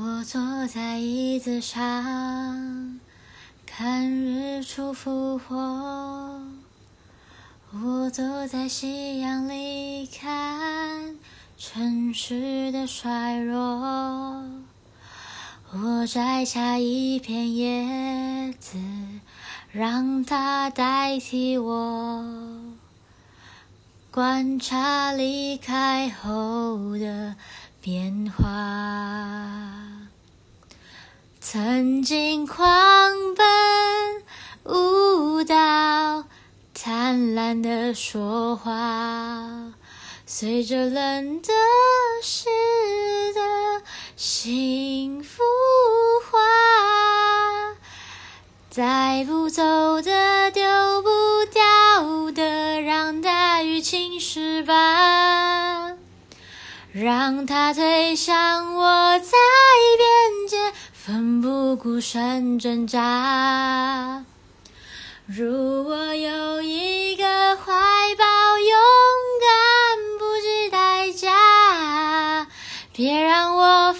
我坐在椅子上，看日出复活。我坐在夕阳里，看城市的衰弱。我摘下一片叶子，让它代替我，观察离开后的变化。曾经狂奔舞蹈，贪婪的说话，随着冷的湿的幸福化，带不走的丢不掉的，让大雨侵蚀吧，让它推向我，在。孤身挣扎。如我有一个怀抱，勇敢不计代价，别让我。